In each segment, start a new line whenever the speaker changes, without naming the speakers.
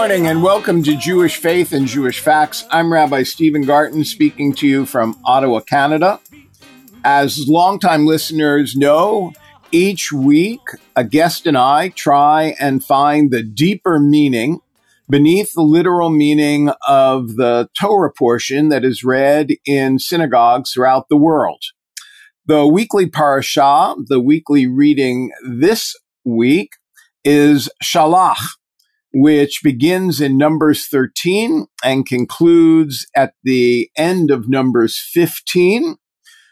morning and welcome to Jewish Faith and Jewish Facts. I'm Rabbi Steven Garten speaking to you from Ottawa, Canada. As longtime listeners know, each week a guest and I try and find the deeper meaning beneath the literal meaning of the Torah portion that is read in synagogues throughout the world. The weekly parashah, the weekly reading this week is Shalach, which begins in Numbers 13 and concludes at the end of Numbers 15.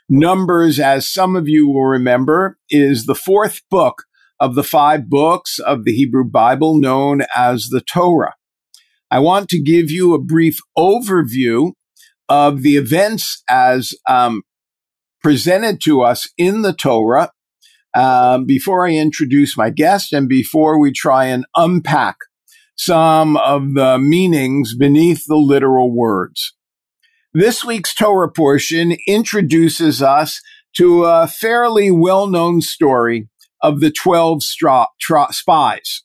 Numbers, as some of you will remember, is the fourth book of the five books of the Hebrew Bible known as the Torah. I want to give you a brief overview of the events as um, presented to us in the Torah um, before I introduce my guest and before we try and unpack some of the meanings beneath the literal words. This week's Torah portion introduces us to a fairly well-known story of the 12 stra- tra- spies.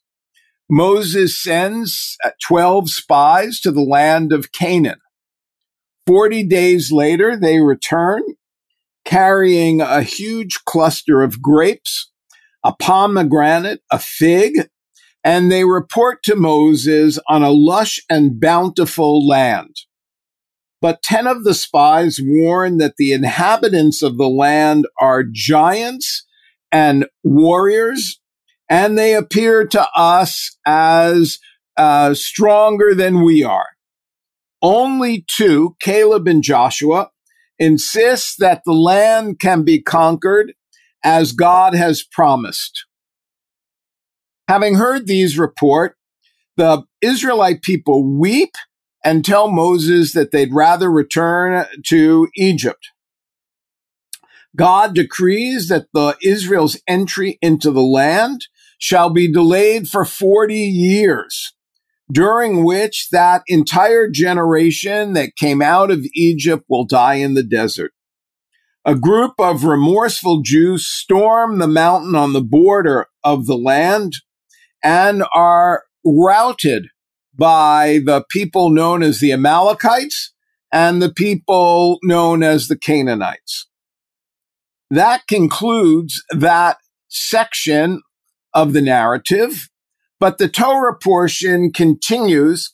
Moses sends uh, 12 spies to the land of Canaan. 40 days later, they return carrying a huge cluster of grapes, a pomegranate, a fig, and they report to Moses on a lush and bountiful land. But 10 of the spies warn that the inhabitants of the land are giants and warriors, and they appear to us as uh, stronger than we are. Only two, Caleb and Joshua, insist that the land can be conquered as God has promised. Having heard these report, the Israelite people weep and tell Moses that they'd rather return to Egypt. God decrees that the Israel's entry into the land shall be delayed for 40 years during which that entire generation that came out of Egypt will die in the desert. A group of remorseful Jews storm the mountain on the border of the land and are routed by the people known as the Amalekites and the people known as the Canaanites. That concludes that section of the narrative. But the Torah portion continues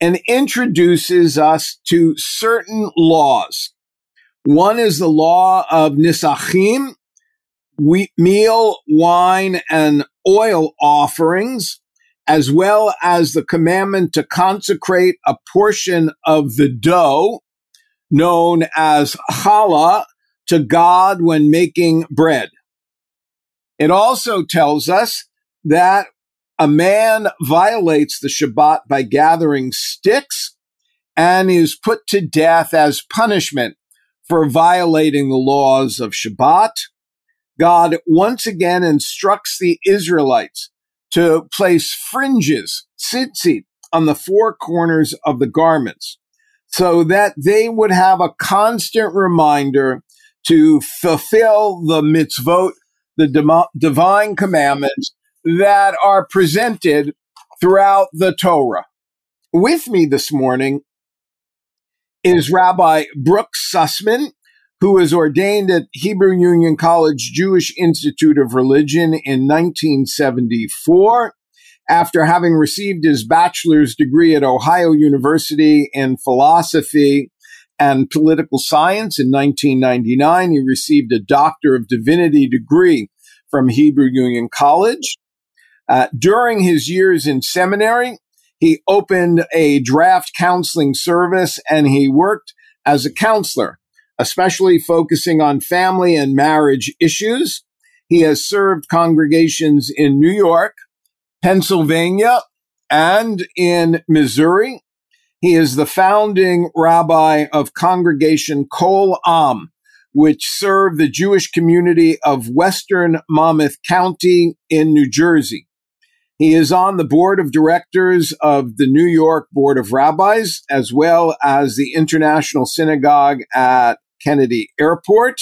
and introduces us to certain laws. One is the law of Nisachim, wheat, meal, wine, and oil offerings, as well as the commandment to consecrate a portion of the dough known as challah to God when making bread. It also tells us that a man violates the Shabbat by gathering sticks and is put to death as punishment for violating the laws of Shabbat. God once again instructs the Israelites to place fringes, tzitzit, on the four corners of the garments so that they would have a constant reminder to fulfill the mitzvot, the divine commandments that are presented throughout the Torah. With me this morning is Rabbi Brooks Sussman, who was ordained at Hebrew Union College Jewish Institute of Religion in 1974 after having received his bachelor's degree at Ohio University in philosophy and political science in 1999. He received a Doctor of Divinity degree from Hebrew Union College. Uh, during his years in seminary, he opened a draft counseling service and he worked as a counselor, especially focusing on family and marriage issues. He has served congregations in New York, Pennsylvania, and in Missouri. He is the founding rabbi of Congregation Kol Am, which served the Jewish community of Western Monmouth County in New Jersey. He is on the board of directors of the New York Board of Rabbis, as well as the International Synagogue at Kennedy Airport.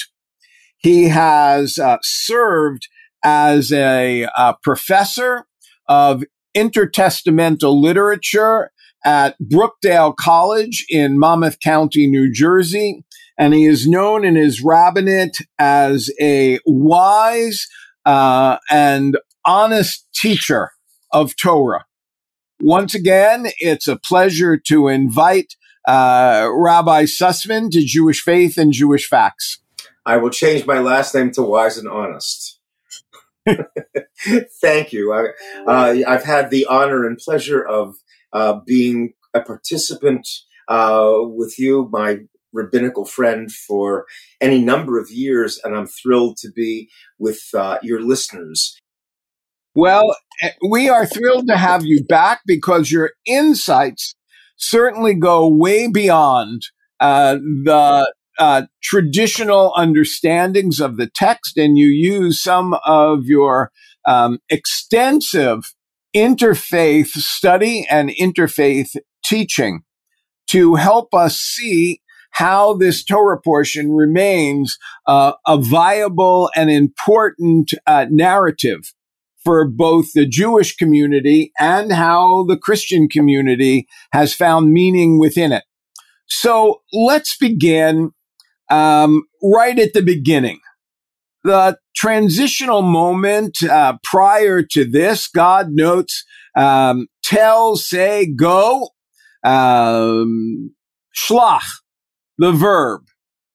He has uh, served as a, a professor of intertestamental literature at Brookdale College in Monmouth County, New Jersey. And he is known in his rabbinate as a wise uh, and honest teacher of Torah. Once again, it's a pleasure to invite uh, Rabbi Sussman to Jewish Faith and Jewish Facts.
I will change my last name to Wise and Honest. Thank you. I, have uh, had the honor and pleasure of uh, being a participant uh, with you, my rabbinical friend, for any number of years, and I'm thrilled to be with uh, your listeners.
Well, eh, we are thrilled to have you back because your insights certainly go way beyond uh, the uh, traditional understandings of the text, and you use some of your um, extensive interfaith study and interfaith teaching to help us see how this Torah portion remains uh, a viable and important uh, narrative for both the Jewish community and how the Christian community has found meaning within it. So let's begin um, right at the beginning. The transitional moment uh, prior to this, God notes, um, tell, say, go, um, shlach, the verb.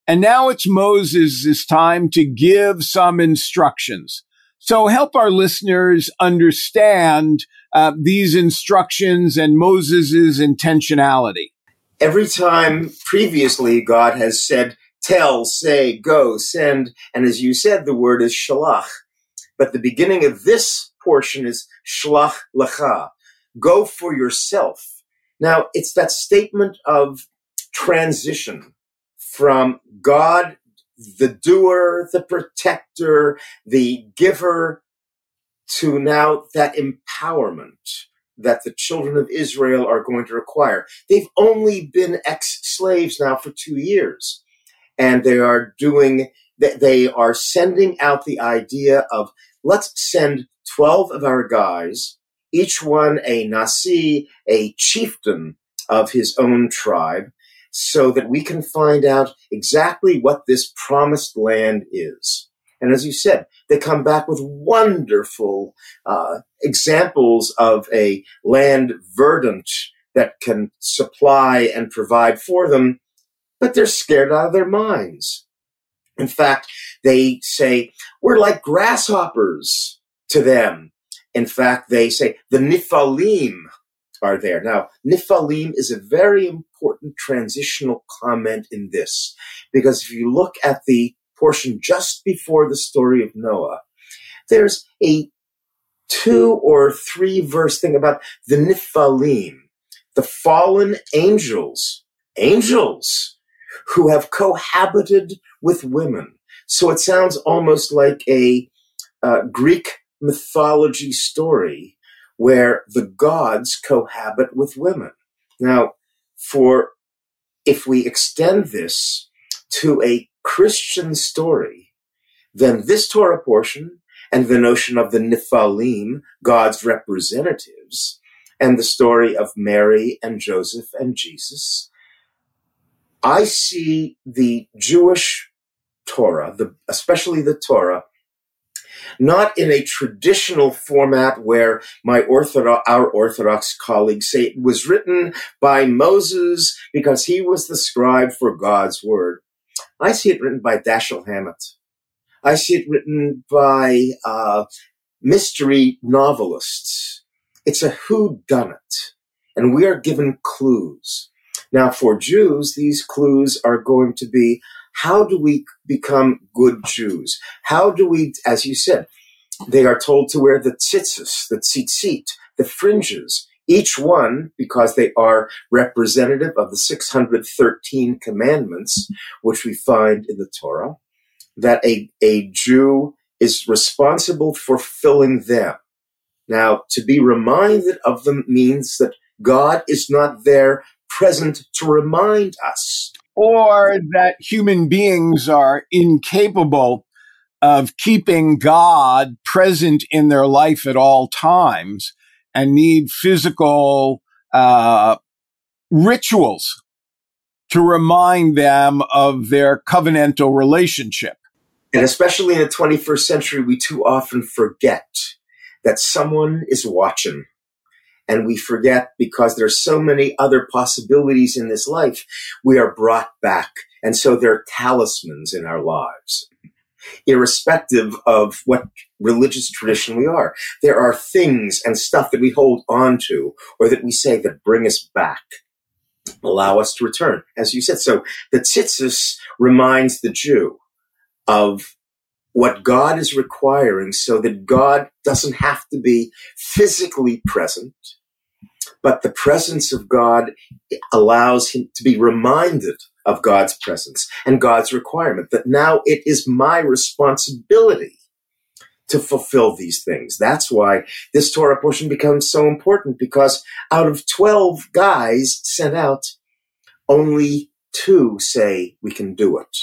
And now it's Moses' time to give some instructions. So help our listeners understand uh, these instructions and Moses' intentionality.
Every time previously God has said, tell, say, go, send, and as you said, the word is shalach. But the beginning of this portion is shlach lecha, go for yourself. Now, it's that statement of transition from God, the doer, the protector, the giver, to now that empowerment that the children of Israel are going to require. They've only been ex slaves now for two years, and they are doing, they are sending out the idea of let's send 12 of our guys, each one a Nasi, a chieftain of his own tribe, so that we can find out exactly what this promised land is. And as you said, they come back with wonderful uh, examples of a land verdant that can supply and provide for them, but they're scared out of their minds. In fact, they say, we're like grasshoppers to them. In fact, they say the Nephilim are there. Now, Nephilim is a very important transitional comment in this, because if you look at the portion just before the story of Noah, there's a two or three verse thing about the Nephilim, the fallen angels, angels who have cohabited with women. So it sounds almost like a uh, Greek mythology story where the gods cohabit with women. Now, for if we extend this to a Christian story, then this Torah portion and the notion of the Nephilim, God's representatives, and the story of Mary and Joseph and Jesus, I see the Jewish Torah, the, especially the Torah, not in a traditional format where my Orthodox, our Orthodox colleagues say it was written by Moses because he was the scribe for God's word. I see it written by Dashiell Hammett. I see it written by uh, mystery novelists. It's a who done it, and we are given clues. Now, for Jews, these clues are going to be how do we become good Jews? How do we, as you said, they are told to wear the tzitzis, the tzitzit, the fringes, each one, because they are representative of the 613 commandments, which we find in the Torah, that a, a Jew is responsible for filling them. Now, to be reminded of them means that God is not there present to remind us
or that human beings are incapable of keeping God present in their life at all times. and need physical uh, rituals to remind them of their covenantal relationship.
And especially in the 21st century, we too often forget that someone is watching. And we forget because there's so many other possibilities in this life, we are brought back. And so they're talismans in our lives, irrespective of what religious tradition we are. There are things and stuff that we hold on to or that we say that bring us back allow us to return, as you said. So the tzitzis reminds the Jew of what God is requiring so that God doesn't have to be physically present, but the presence of God allows him to be reminded of God's presence and God's requirement that now it is my responsibility to fulfill these things. That's why this Torah portion becomes so important because out of 12 guys sent out, only two say we can do it.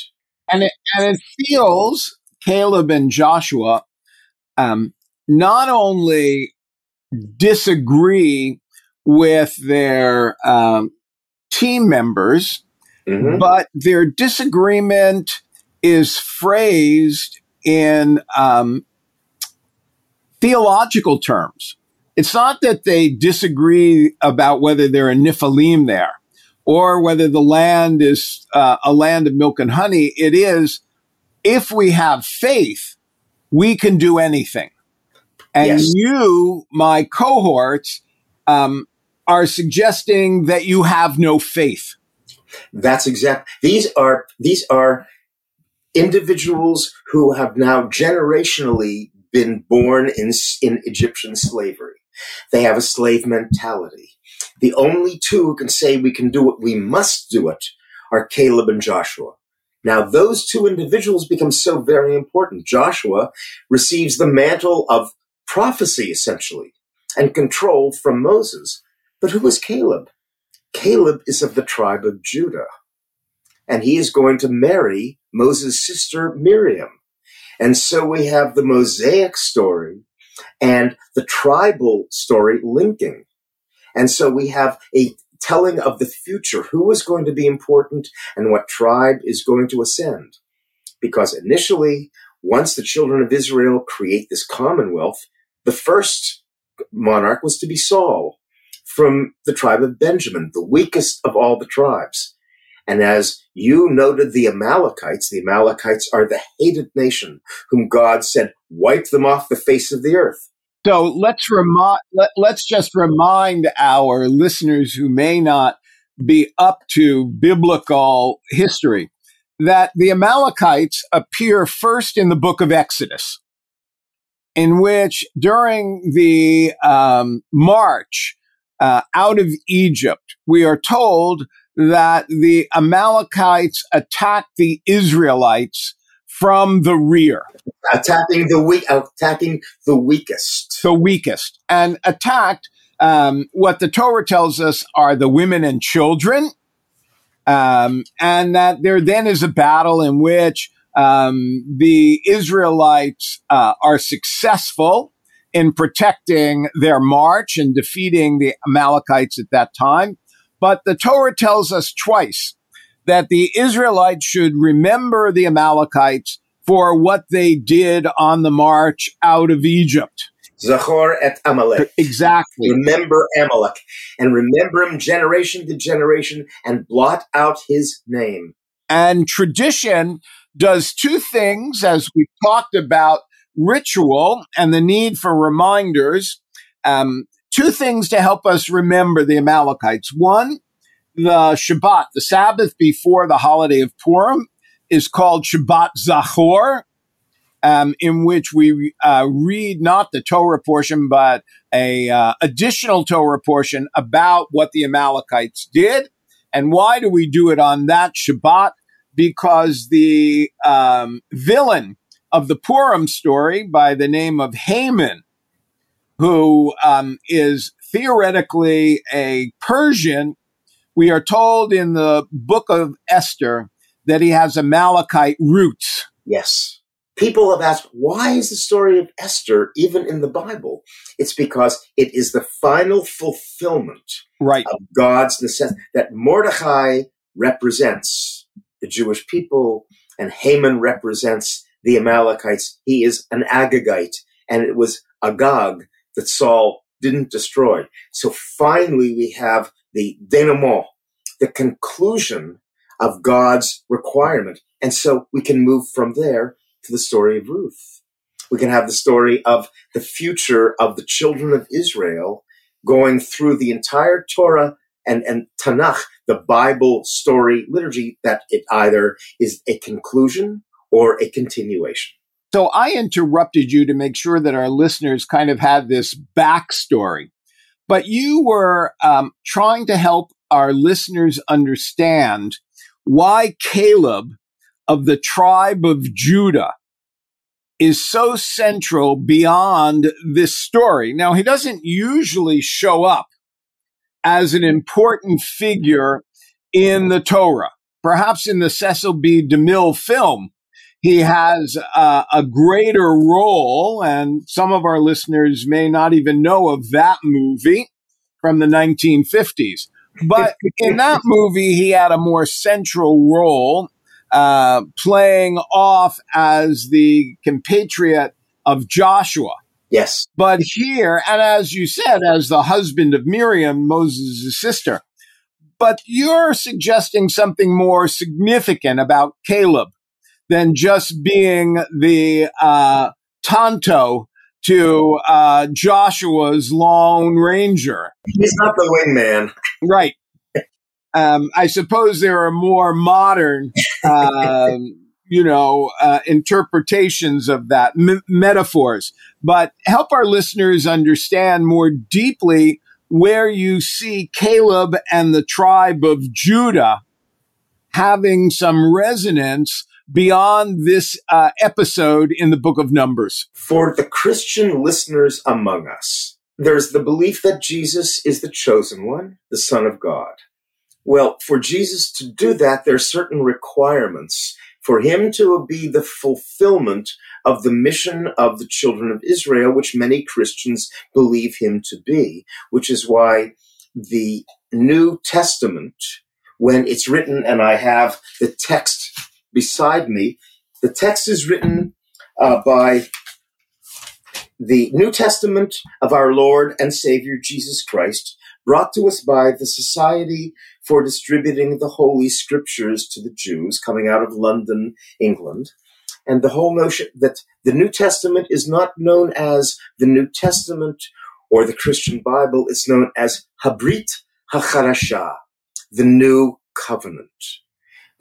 And it, and it feels Caleb and Joshua um, not only disagree with their um, team members, mm-hmm. but their disagreement is phrased in um, theological terms. It's not that they disagree about whether there are Nephilim there or whether the land is uh, a land of milk and honey. It is if we have faith, we can do anything. And yes. you, my cohorts, um, are suggesting that you have no faith.
That's exact. These are these are individuals who have now generationally been born in in Egyptian slavery. They have a slave mentality. The only two who can say we can do it, we must do it, are Caleb and Joshua. Now, those two individuals become so very important. Joshua receives the mantle of prophecy, essentially, and control from Moses. But who is Caleb? Caleb is of the tribe of Judah. And he is going to marry Moses' sister Miriam. And so we have the Mosaic story and the tribal story linking. And so we have a telling of the future, who is going to be important and what tribe is going to ascend. Because initially, once the children of Israel create this commonwealth, the first monarch was to be Saul from the tribe of Benjamin, the weakest of all the tribes. And as you noted the Amalekites, the Amalekites are the hated nation whom God said, wipe them off the face of the earth.
So let's remind let, let's just remind our listeners who may not be up to biblical history that the Amalekites appear first in the book of Exodus, in which during the um, march uh, out of Egypt, we are told that the Amalekites attacked the Israelites from the rear
attacking the weak, attacking the weakest,
the weakest, and attacked. Um, what the Torah tells us are the women and children, um, and that there then is a battle in which um, the Israelites uh, are successful in protecting their march and defeating the Amalekites at that time. But the Torah tells us twice that the Israelites should remember the Amalekites for what they did on the march out of Egypt.
Zachor et Amalek.
Exactly.
Remember Amalek and remember him generation to generation and blot out his name.
And tradition does two things, as we talked about ritual and the need for reminders. Um, two things to help us remember the Amalekites. One, the Shabbat, the Sabbath before the holiday of Purim, is called Shabbat Zachor, um, in which we uh, read not the Torah portion, but a uh, additional Torah portion about what the Amalekites did. And why do we do it on that Shabbat? Because the um, villain of the Purim story, by the name of Haman, who um, is theoretically a Persian, we are told in the book of Esther that he has Amalekite roots.
Yes. people have asked, why is the story of Esther even in the Bible? It's because it is the final fulfillment
right.
of God's necessity that Mordechai represents the Jewish people and Haman represents the Amalekites. He is an Agagite and it was Agag that Saul didn't destroy. So finally we have the denouement, the conclusion of God's requirement. And so we can move from there to the story of Ruth. We can have the story of the future of the children of Israel going through the entire Torah and, and Tanakh, the Bible story liturgy, that it either is a conclusion or a continuation.
So I interrupted you to make sure that our listeners kind of had this backstory, but you were um, trying to help our listeners understand why Caleb of the tribe of Judah is so central beyond this story. Now, he doesn't usually show up as an important figure in the Torah. Perhaps in the Cecil B. DeMille film, he has uh, a greater role, and some of our listeners may not even know of that movie from the 1950s. But in that movie, he had a more central role, uh, playing off as the compatriot of Joshua.
Yes.
But here, and as you said, as the husband of Miriam, Moses' sister, but you're suggesting something more significant about Caleb than just being the uh, Tonto to uh, Joshua's Lone Ranger.
He's not the wingman.
Right. Um, I suppose there are more modern, um, you know, uh, interpretations of that, m- metaphors. But help our listeners understand more deeply where you see Caleb and the tribe of Judah having some resonance beyond this uh, episode in the book of Numbers.
For the Christian listeners among us, there's the belief that Jesus is the chosen one, the Son of God. Well, for Jesus to do that, there are certain requirements for him to be the fulfillment of the mission of the children of Israel, which many Christians believe him to be, which is why the New Testament, when it's written, and I have the text beside me, the text is written uh, by the New Testament of our Lord and Savior Jesus Christ, brought to us by the Society for Distributing the Holy Scriptures to the Jews, coming out of London, England. And the whole notion that the New Testament is not known as the New Testament or the Christian Bible, it's known as Habrit HaChadashah, the New Covenant.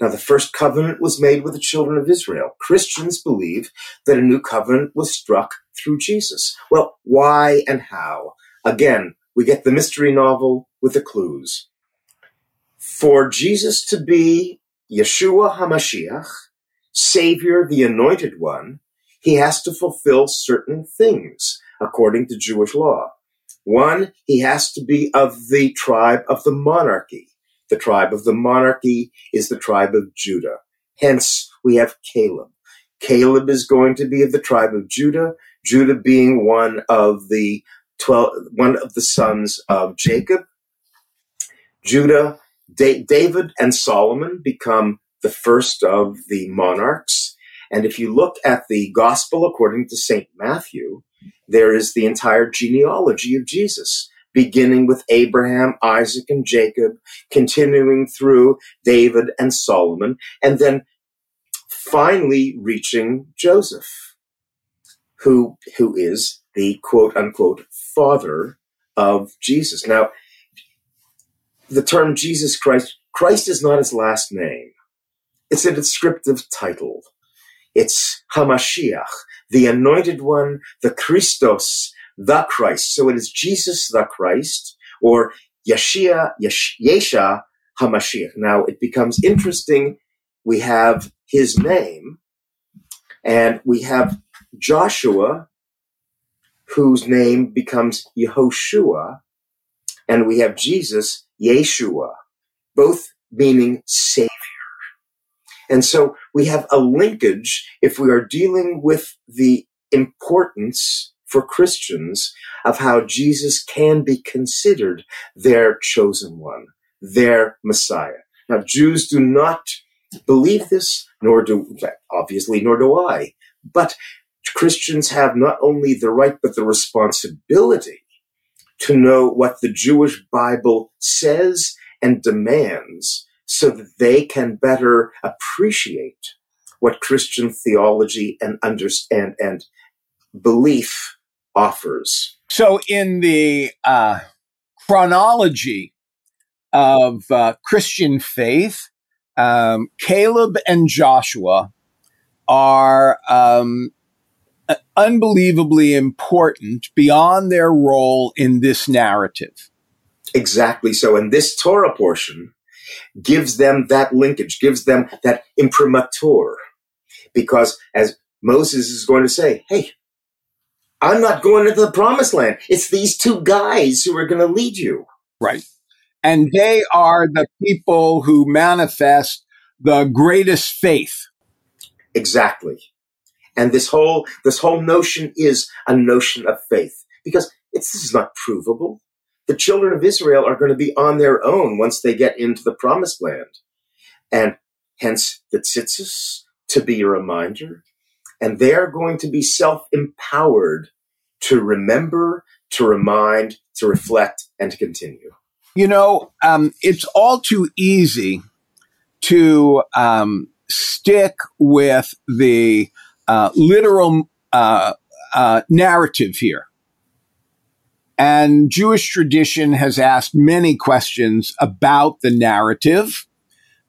Now, the first covenant was made with the children of Israel. Christians believe that a new covenant was struck through Jesus. Well, why and how? Again, we get the mystery novel with the clues. For Jesus to be Yeshua HaMashiach, Savior, the Anointed One, he has to fulfill certain things according to Jewish law. One, he has to be of the tribe of the monarchy. The tribe of the monarchy is the tribe of Judah. Hence, we have Caleb. Caleb is going to be of the tribe of Judah, Judah being one of the 12, one of the sons of Jacob. Judah, da- David and Solomon become the first of the monarchs. And if you look at the gospel according to St. Matthew, there is the entire genealogy of Jesus beginning with Abraham, Isaac, and Jacob, continuing through David and Solomon, and then finally reaching Joseph, who, who is the quote unquote father of Jesus. Now, the term Jesus Christ, Christ is not his last name. It's a descriptive title. It's Hamashiach, the anointed one, the Christos, the Christ. So it is Jesus the Christ or Yeshua, Yesha HaMashiach. Now it becomes interesting. We have his name and we have Joshua, whose name becomes Yehoshua, and we have Jesus, Yeshua, both meaning Savior. And so we have a linkage if we are dealing with the importance for Christians of how Jesus can be considered their chosen one, their Messiah. Now, Jews do not believe this, nor do, obviously, nor do I. But Christians have not only the right, but the responsibility to know what the Jewish Bible says and demands so that they can better appreciate what Christian theology and understand and belief offers.
So, in the uh, chronology of uh, Christian faith, um, Caleb and Joshua are um, unbelievably important beyond their role in this narrative.
Exactly so. And this Torah portion gives them that linkage, gives them that imprimatur. Because as Moses is going to say, hey, I'm not going into the promised land. It's these two guys who are going to lead you.
Right. And they are the people who manifest the greatest faith.
Exactly. And this whole, this whole notion is a notion of faith because it's, this is not provable. The children of Israel are going to be on their own once they get into the promised land. And hence the tzitzis to be a reminder. And they're going to be self empowered to remember, to remind, to reflect, and to continue.
You know, um, it's all too easy to um, stick with the uh, literal uh, uh, narrative here. And Jewish tradition has asked many questions about the narrative.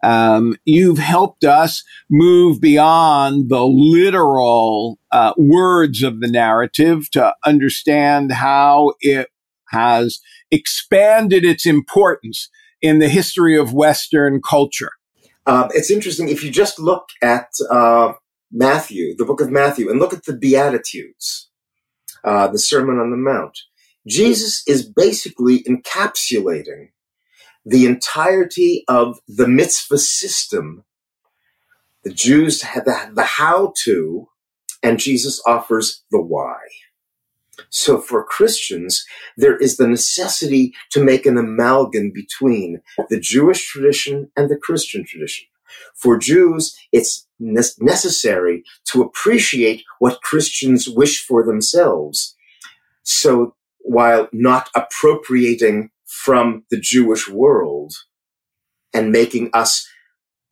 Um, you've helped us move beyond the literal uh, words of the narrative to understand how it has expanded its importance in the history of Western culture.
Uh, it's interesting if you just look at uh, Matthew, the book of Matthew, and look at the Beatitudes, uh, the Sermon on the Mount. Jesus is basically encapsulating the entirety of the mitzvah system. The Jews had the, the how to, and Jesus offers the why. So for Christians, there is the necessity to make an amalgam between the Jewish tradition and the Christian tradition. For Jews, it's necessary to appreciate what Christians wish for themselves. So while not appropriating from the Jewish world and making us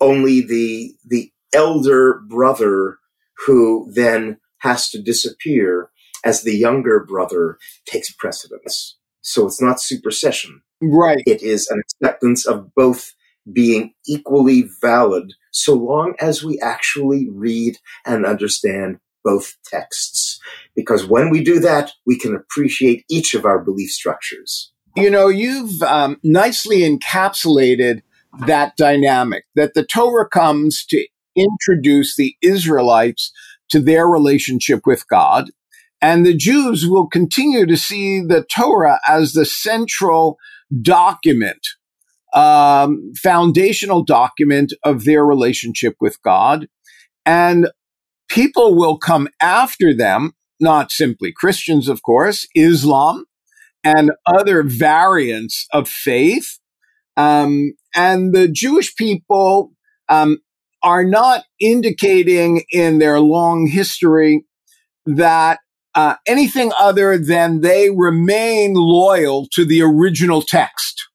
only the, the elder brother who then has to disappear as the younger brother takes precedence. So it's not supersession.
Right.
It is an acceptance of both being equally valid so long as we actually read and understand both texts. Because when we do that, we can appreciate each of our belief structures.
You know, you've um, nicely encapsulated that dynamic that the Torah comes to introduce the Israelites to their relationship with God. And the Jews will continue to see the Torah as the central document, um, foundational document of their relationship with God. And people will come after them, not simply Christians, of course, Islam and other variants of faith. Um, and the Jewish people um, are not indicating in their long history that uh, anything other than they remain loyal to the original text.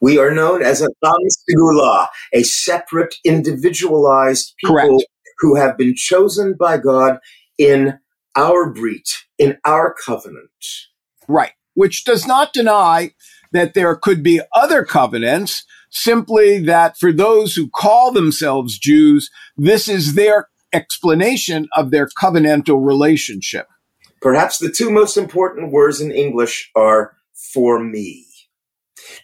We are known as a Segula, a separate, individualized people Correct. who have been chosen by God in our brit, in our covenant.
Right. Which does not deny that there could be other covenants, simply that for those who call themselves Jews, this is their explanation of their covenantal relationship.
Perhaps the two most important words in English are for me.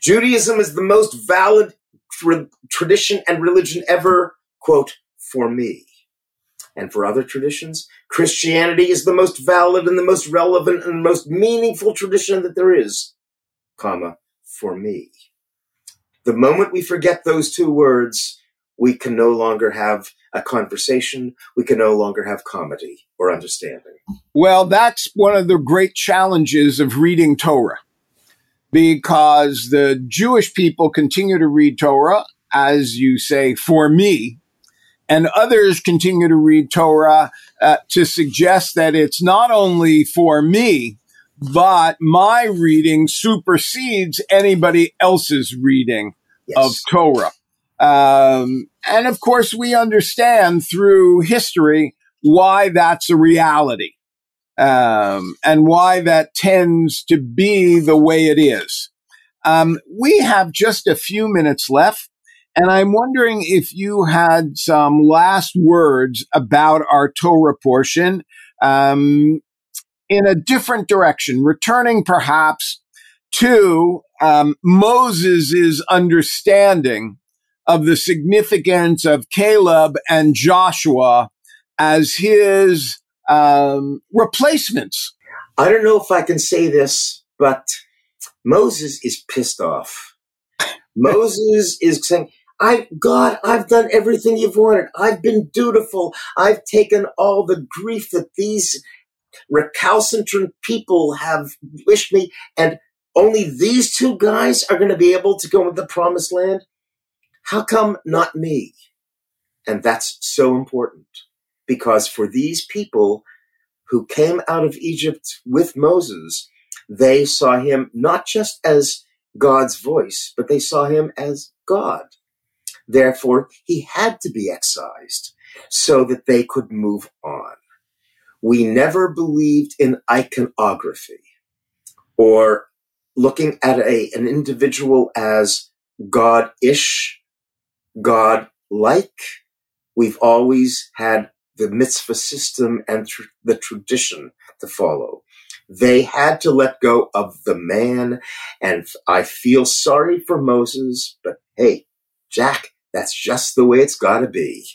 Judaism is the most valid tra- tradition and religion ever, quote, for me. And for other traditions, Christianity is the most valid and the most relevant and most meaningful tradition that there is, comma, for me. The moment we forget those two words, we can no longer have a conversation. We can no longer have comedy or understanding.
Well, that's one of the great challenges of reading Torah because the Jewish people continue to read Torah, as you say, for me, and others continue to read Torah uh, to suggest that it's not only for me, but my reading supersedes anybody else's reading yes. of Torah. Um, and of course, we understand through history why that's a reality um, and why that tends to be the way it is. Um, we have just a few minutes left, and I'm wondering if you had some last words about our Torah portion um, in a different direction, returning perhaps to um, Moses' understanding of the significance of Caleb and Joshua as his um, replacements.
I don't know if I can say this, but Moses is pissed off. Moses is saying, I, God, I've done everything you've wanted. I've been dutiful. I've taken all the grief that these recalcitrant people have wished me, and only these two guys are going to be able to go into the promised land. How come not me? And that's so important because for these people who came out of Egypt with Moses, they saw him not just as God's voice, but they saw him as God. Therefore, he had to be excised so that they could move on. We never believed in iconography or looking at a, an individual as God-ish God like. We've always had the mitzvah system and tr- the tradition to follow. They had to let go of the man, and I feel sorry for Moses, but hey, Jack, that's just the way it's got to be.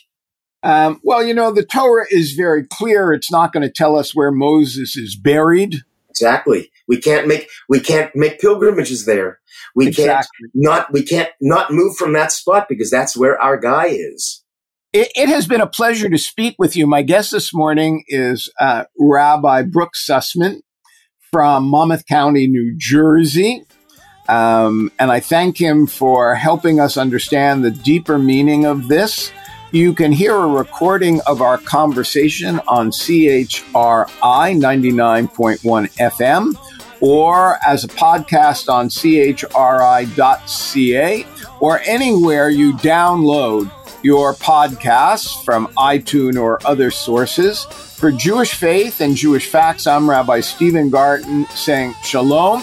Um, well, you know, the Torah is very clear. It's not going to tell us where Moses is buried.
Exactly. We can't make we can't make pilgrimages there. We exactly. can't not we can't not move from that spot because that's where our guy is.
It, it has been a pleasure to speak with you. My guest this morning is uh, Rabbi Brooks Sussman from Monmouth County, New Jersey. Um, and I thank him for helping us understand the deeper meaning of this. You can hear a recording of our conversation on CHRI 99.1 FM or as a podcast on chri.ca or anywhere you download your podcasts from iTunes or other sources. For Jewish Faith and Jewish Facts, I'm Rabbi Steven Garten saying shalom